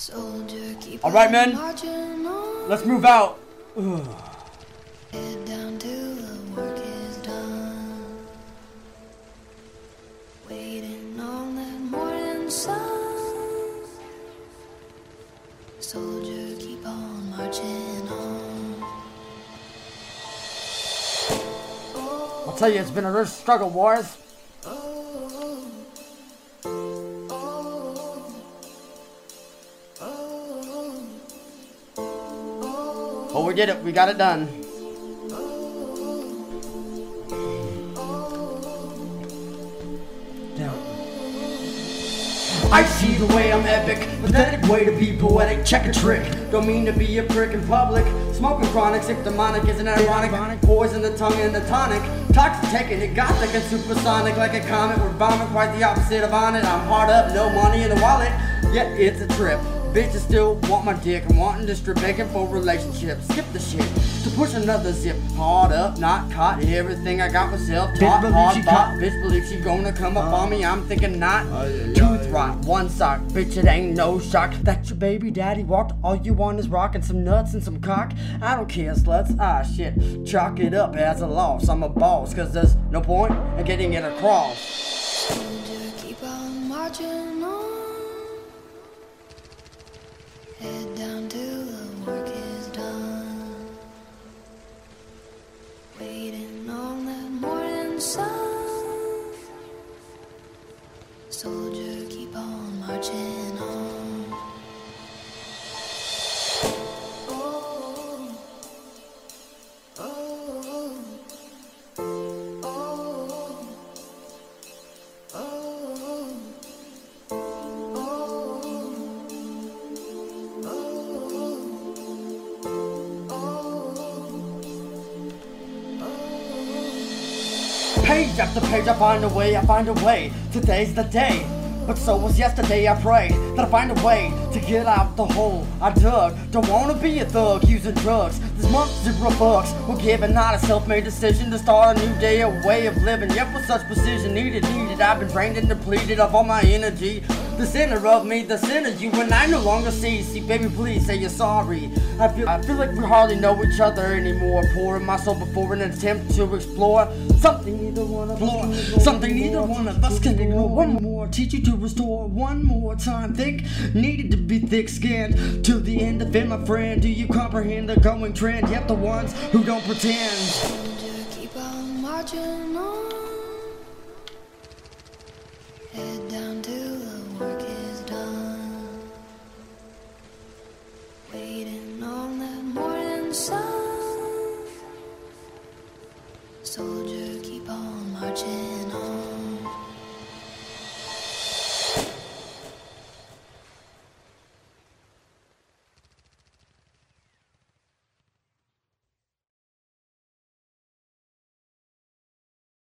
Soldier, keep All right, men. Let's move out. Ugh. Head down till the work is done. Waiting on that morning sun. Soldier, keep on marching on. I'll tell you, it's been a real struggle, boys. But we did it. We got it done. I see the way I'm epic, pathetic way to be poetic. Check a trick, don't mean to be a prick in public. Smoking chronic, sick demonic, isn't ironic? Poison the tongue and the tonic. Toxic taking it, gothic and supersonic like a comet. We're bombing quite the opposite of on it. I'm hard up, no money in the wallet, yet it's a trip. Bitches still want my dick, I'm wanting to strip begging for relationships. Skip the shit to push another zip. Hard up, not caught. Everything I got was self taught. believe Hard she thought. caught. Bitch believe she gonna come up on me. I'm thinking not. Ay, ay, Tooth ay. rot, one sock. Bitch, it ain't no shock that your baby daddy walked. All you want is rockin' some nuts and some cock. I don't care, sluts. Ah, shit. Chalk it up as a loss. I'm a boss, cause there's no point in getting it across. Soldier, keep on marching on. Head down till the work is done. Waiting on that morning sun. Soldier, keep on marching on. Page after page, I find a way, I find a way. Today's the day. But so was yesterday, I prayed I find a way to get out the hole I dug. Don't wanna be a thug using drugs. This month, zero bucks. We're giving not a self made decision to start a new day, a way of living. Yep, with such precision, needed, needed. I've been drained and depleted of all my energy. The center of me, the center you, and I no longer see. See, baby, please say you're sorry. I feel, I feel like we hardly know each other anymore. Pouring my soul before an attempt to explore something neither one of us can ignore. Something neither one of us can ignore. One more, teach you to restore. One more time, think needed to be thick-skinned to the end of it, my friend. Do you comprehend the going trend? Yet the ones who don't pretend. Soldier, keep on marching on. Head down till the work is done. Waiting on that morning sun. Soldier, keep on marching.